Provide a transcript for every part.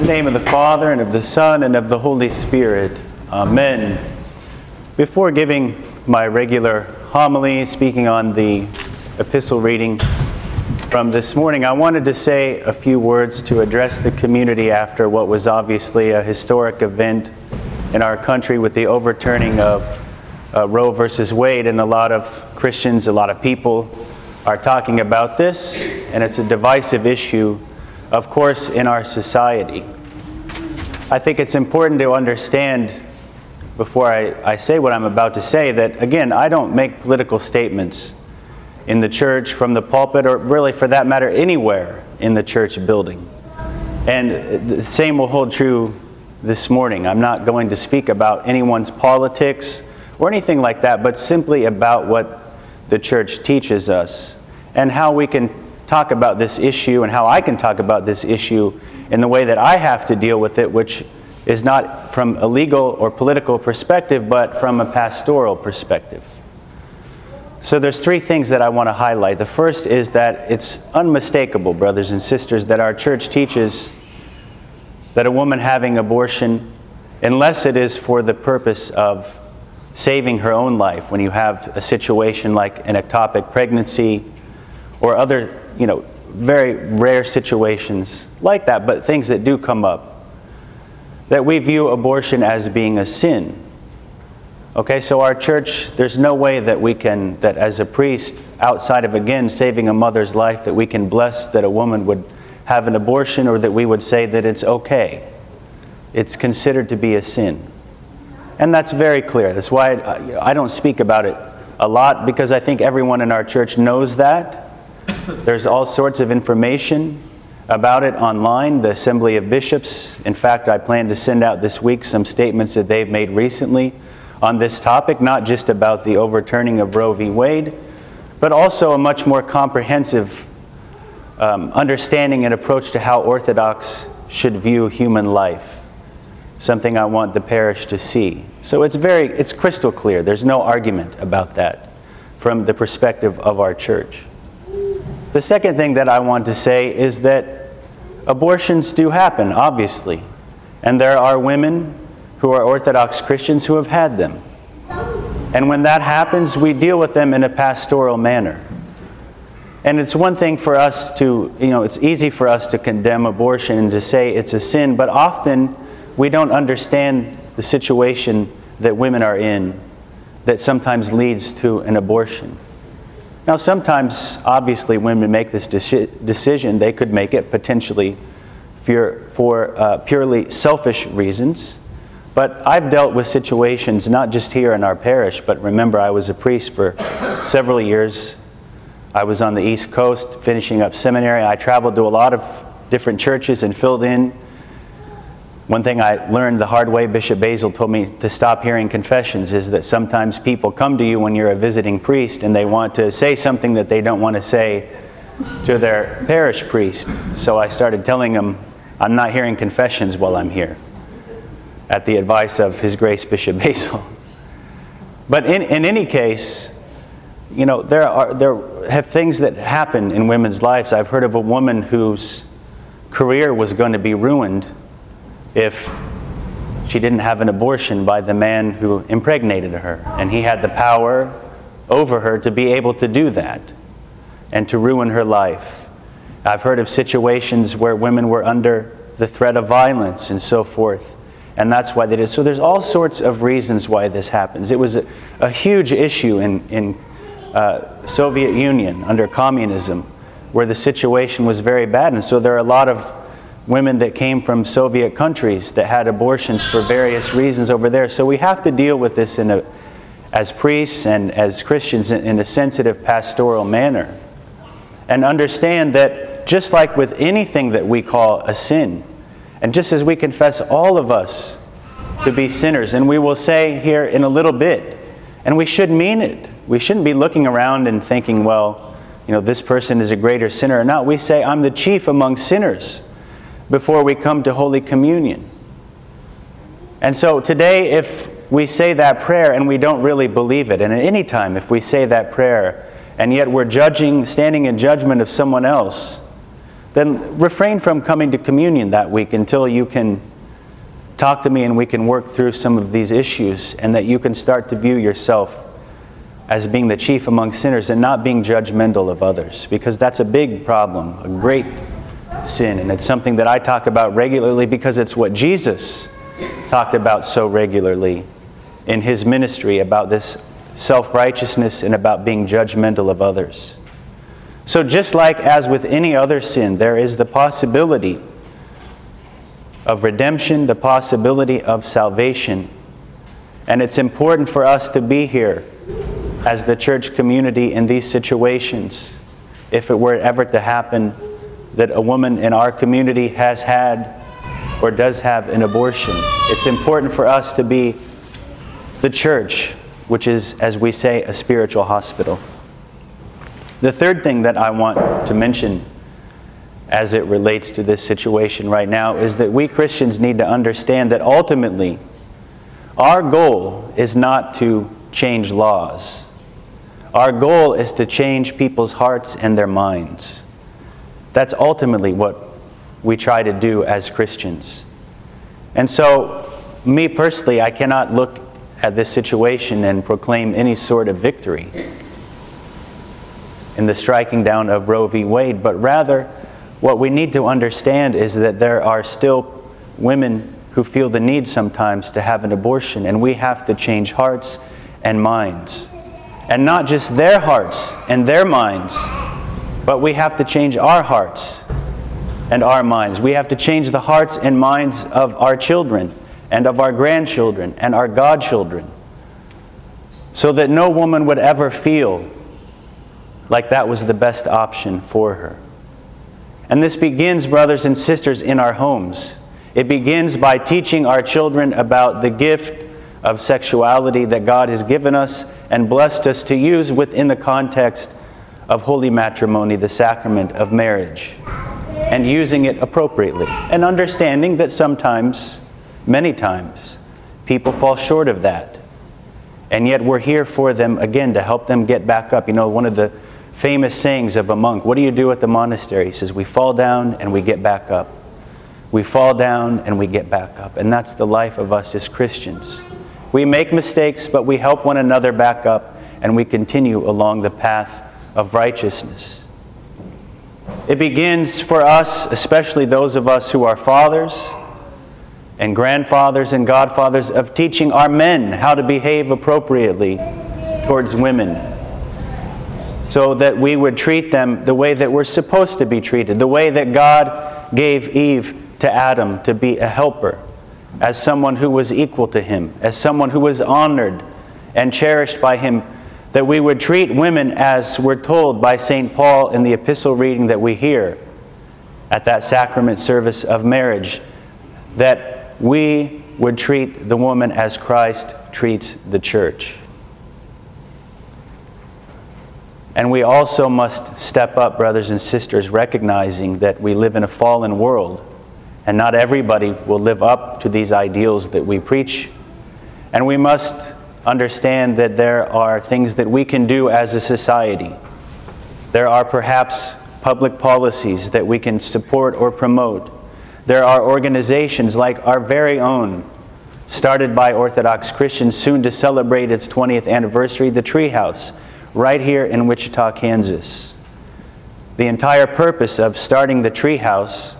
In the name of the Father, and of the Son, and of the Holy Spirit. Amen. Before giving my regular homily, speaking on the epistle reading from this morning, I wanted to say a few words to address the community after what was obviously a historic event in our country with the overturning of uh, Roe versus Wade, and a lot of Christians, a lot of people are talking about this, and it's a divisive issue of course, in our society. I think it's important to understand before I, I say what I'm about to say that, again, I don't make political statements in the church, from the pulpit, or really for that matter, anywhere in the church building. And the same will hold true this morning. I'm not going to speak about anyone's politics or anything like that, but simply about what the church teaches us and how we can talk about this issue and how I can talk about this issue in the way that I have to deal with it, which is not from a legal or political perspective, but from a pastoral perspective. So there's three things that I want to highlight. The first is that it's unmistakable, brothers and sisters, that our church teaches that a woman having abortion, unless it is for the purpose of saving her own life, when you have a situation like an ectopic pregnancy or other you know, very rare situations like that, but things that do come up, that we view abortion as being a sin. Okay, so our church, there's no way that we can, that as a priest, outside of again saving a mother's life, that we can bless that a woman would have an abortion or that we would say that it's okay. It's considered to be a sin. And that's very clear. That's why I, don't speak about it a lot because I think everyone in our church knows that there's all sorts of information about it online, the Assembly of Bishops. In fact, I plan to send out this week some statements that they've made recently on this topic, not just about the overturning of Roe v. Wade, but also a much more comprehensive um, understanding and approach to how Orthodox should view human life. Something I want the parish to see. So it's very, it's crystal clear. There's no argument about that from the perspective of our church. The second thing that I want to say is that abortions do happen, obviously. And there are women who are Orthodox Christians who have had them. And when that happens, we deal with them in a pastoral manner. And it's one thing for us to, you know, it's easy for us to condemn abortion and to say it's a sin, but often we don't understand the situation that women are in that sometimes leads to an abortion. Now, sometimes, obviously, when we make this decision, they could make it potentially for, for uh, purely selfish reasons. But I've dealt with situations not just here in our parish, but remember, I was a priest for several years. I was on the East Coast finishing up seminary. I traveled to a lot of different churches and filled in one thing I learned the hard way, Bishop Basil told me to stop hearing confessions, is that sometimes people come to you when you're a visiting priest and they want to say something that they don't want to say to their parish priest. So I started telling them, I'm not hearing confessions while I'm here, at the advice of His Grace Bishop Basil. But in, in any case, you know, there, are, there have things that happen in women's lives. I've heard of a woman whose career was going to be ruined if she didn't have an abortion by the man who impregnated her. And he had the power over her to be able to do that and to ruin her life. I've heard of situations where women were under the threat of violence and so forth. And that's why they did. So there's all sorts of reasons why this happens. It was a, a huge issue in, in uh, Soviet Union under communism where the situation was very bad. And so there are a lot of women that came from Soviet countries that had abortions for various reasons over there. So we have to deal with this in a, as priests and as Christians in a sensitive pastoral manner. And understand that just like with anything that we call a sin, and just as we confess all of us to be sinners, and we will say here in a little bit, and we should mean it. We shouldn't be looking around and thinking, well, you know, this person is a greater sinner or not. We say, I'm the chief among sinners before we come to Holy Communion. And so today, if we say that prayer and we don't really believe it, and at any time, if we say that prayer and yet we're judging, standing in judgment of someone else, then refrain from coming to communion that week until you can talk to me and we can work through some of these issues and that you can start to view yourself as being the chief among sinners and not being judgmental of others because that's a big problem, a great sin. And it's something that I talk about regularly because it's what Jesus talked about so regularly in his ministry about this self righteousness and about being judgmental of others. So, just like as with any other sin, there is the possibility of redemption, the possibility of salvation. And it's important for us to be here as the church community in these situations. If it were ever to happen that a woman in our community has had or does have an abortion, it's important for us to be the church, which is, as we say, a spiritual hospital. The third thing that I want to mention as it relates to this situation right now is that we Christians need to understand that ultimately our goal is not to change laws. Our goal is to change people's hearts and their minds. That's ultimately what we try to do as Christians. And so, me personally, I cannot look at this situation and proclaim any sort of victory in the striking down of Roe v. Wade, but rather, what we need to understand is that there are still women who feel the need sometimes to have an abortion, and we have to change hearts and minds. And not just their hearts and their minds, but we have to change our hearts and our minds. We have to change the hearts and minds of our children and of our grandchildren and our godchildren so that no woman would ever feel like that was the best option for her. And this begins, brothers and sisters, in our homes. It begins by teaching our children about the gift of sexuality that God has given us and blessed us to use within the context of holy matrimony, the sacrament of marriage, and using it appropriately, and understanding that sometimes, many times, people fall short of that. And yet we're here for them again to help them get back up. You know, one of the famous sayings of a monk. What do you do at the monastery? He says, We fall down and we get back up. We fall down and we get back up. And that's the life of us as Christians. We make mistakes, but we help one another back up and we continue along the path of righteousness. It begins for us, especially those of us who are fathers and grandfathers and godfathers, of teaching our men how to behave appropriately towards women so that we would treat them the way that we're supposed to be treated, the way that God gave Eve to Adam to be a helper, as someone who was equal to him, as someone who was honored and cherished by him, that we would treat women as we're told by St. Paul in the epistle reading that we hear at that sacrament service of marriage, that we would treat the woman as Christ treats the church. And we also must step up, brothers and sisters, recognizing that we live in a fallen world, and not everybody will live up to these ideals that we preach. And we must understand that there are things that we can do as a society. There are perhaps public policies that we can support or promote. There are organizations like our very own, started by Orthodox Christians, soon to celebrate its 20th anniversary, the Treehouse right here in Wichita, Kansas. The entire purpose of starting the treehouse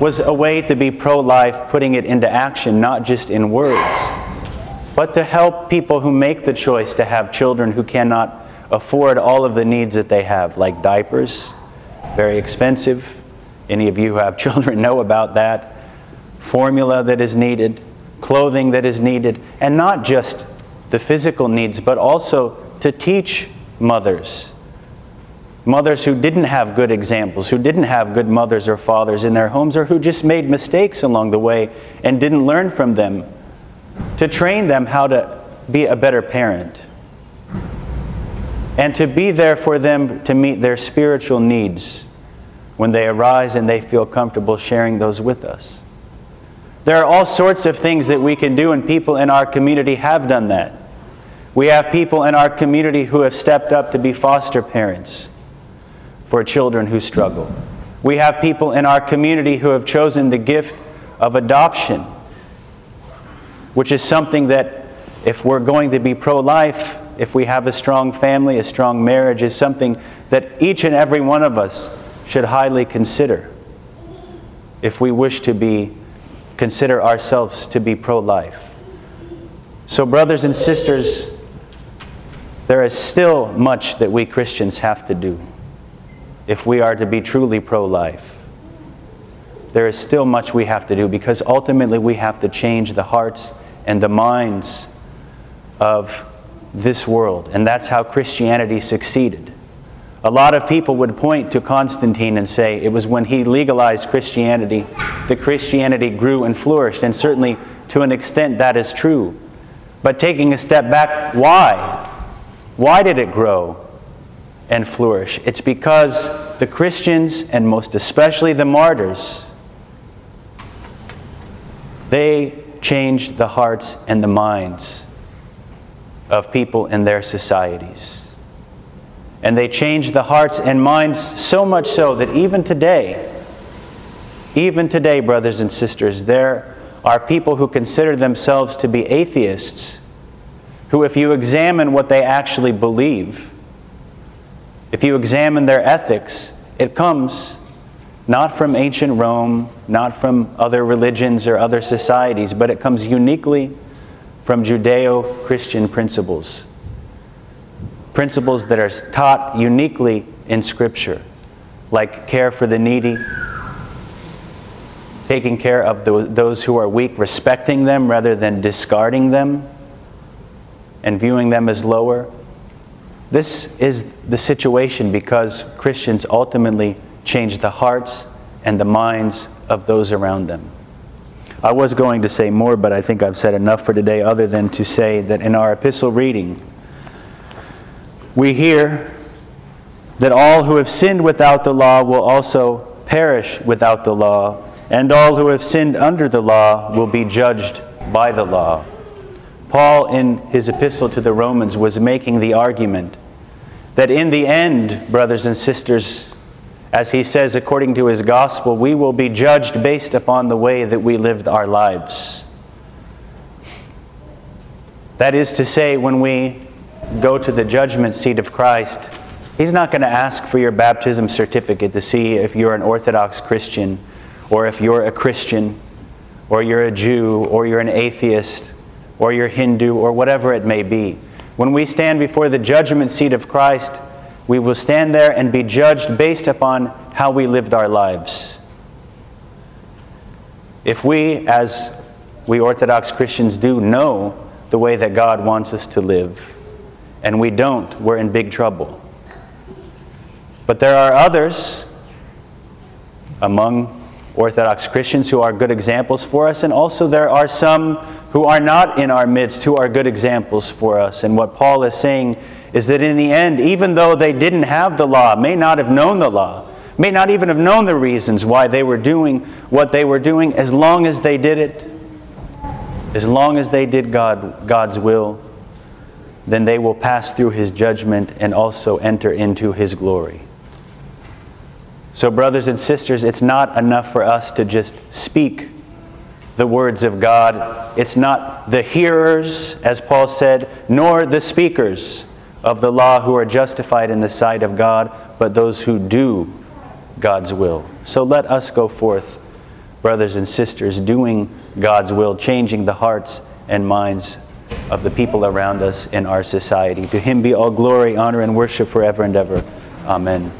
was a way to be pro life, putting it into action, not just in words, but to help people who make the choice to have children who cannot afford all of the needs that they have, like diapers, very expensive. Any of you who have children know about that. Formula that is needed, clothing that is needed, and not just the physical needs, but also to teach mothers. Mothers who didn't have good examples, who didn't have good mothers or fathers in their homes, or who just made mistakes along the way and didn't learn from them, to train them how to be a better parent. And to be there for them to meet their spiritual needs when they arise and they feel comfortable sharing those with us. There are all sorts of things that we can do, and people in our community have done that. We have people in our community who have stepped up to be foster parents for children who struggle. We have people in our community who have chosen the gift of adoption, which is something that, if we're going to be pro life, if we have a strong family, a strong marriage, is something that each and every one of us should highly consider if we wish to be consider ourselves to be pro life. So, brothers and sisters, there is still much that we Christians have to do if we are to be truly pro life. There is still much we have to do because ultimately we have to change the hearts and the minds of this world. And that's how Christianity succeeded. A lot of people would point to Constantine and say it was when he legalized Christianity that Christianity grew and flourished. And certainly, to an extent, that is true. But taking a step back, why? Why did it grow and flourish? It's because the Christians, and most especially the martyrs, they changed the hearts and the minds of people in their societies. And they changed the hearts and minds so much so that even today, even today, brothers and sisters, there are people who consider themselves to be atheists, who, if you examine what they actually believe, if you examine their ethics, it comes not from ancient Rome, not from other religions or other societies, but it comes uniquely from Judeo Christian principles. Principles that are taught uniquely in Scripture, like care for the needy, taking care of those who are weak, respecting them rather than discarding them and viewing them as lower. This is the situation because Christians ultimately change the hearts and the minds of those around them. I was going to say more, but I think I've said enough for today, other than to say that in our epistle reading, we hear that all who have sinned without the law will also perish without the law, and all who have sinned under the law will be judged by the law. Paul, in his epistle to the Romans, was making the argument that in the end, brothers and sisters, as he says, according to his gospel, we will be judged based upon the way that we lived our lives. That is to say, when we go to the judgment seat of Christ, He's not going to ask for your baptism certificate to see if you're an Orthodox Christian, or if you're a Christian, or you're a Jew, or you're an atheist, or you're Hindu, or whatever it may be. When we stand before the judgment seat of Christ, we will stand there and be judged based upon how we lived our lives. If we, as we Orthodox Christians do, know the way that God wants us to live, and we don't, we're in big trouble. But there are others among Orthodox Christians who are good examples for us, and also there are some who are not in our midst who are good examples for us. And what Paul is saying is that in the end, even though they didn't have the law, may not have known the law, may not even have known the reasons why they were doing what they were doing, as long as they did it, as long as they did God, God's will, then they will pass through his judgment and also enter into his glory. So, brothers and sisters, it's not enough for us to just speak the words of God. It's not the hearers, as Paul said, nor the speakers of the law who are justified in the sight of God, but those who do God's will. So let us go forth, brothers and sisters, doing God's will, changing the hearts and minds of the people around us in our society. To him be all glory, honor, and worship forever and ever. Amen.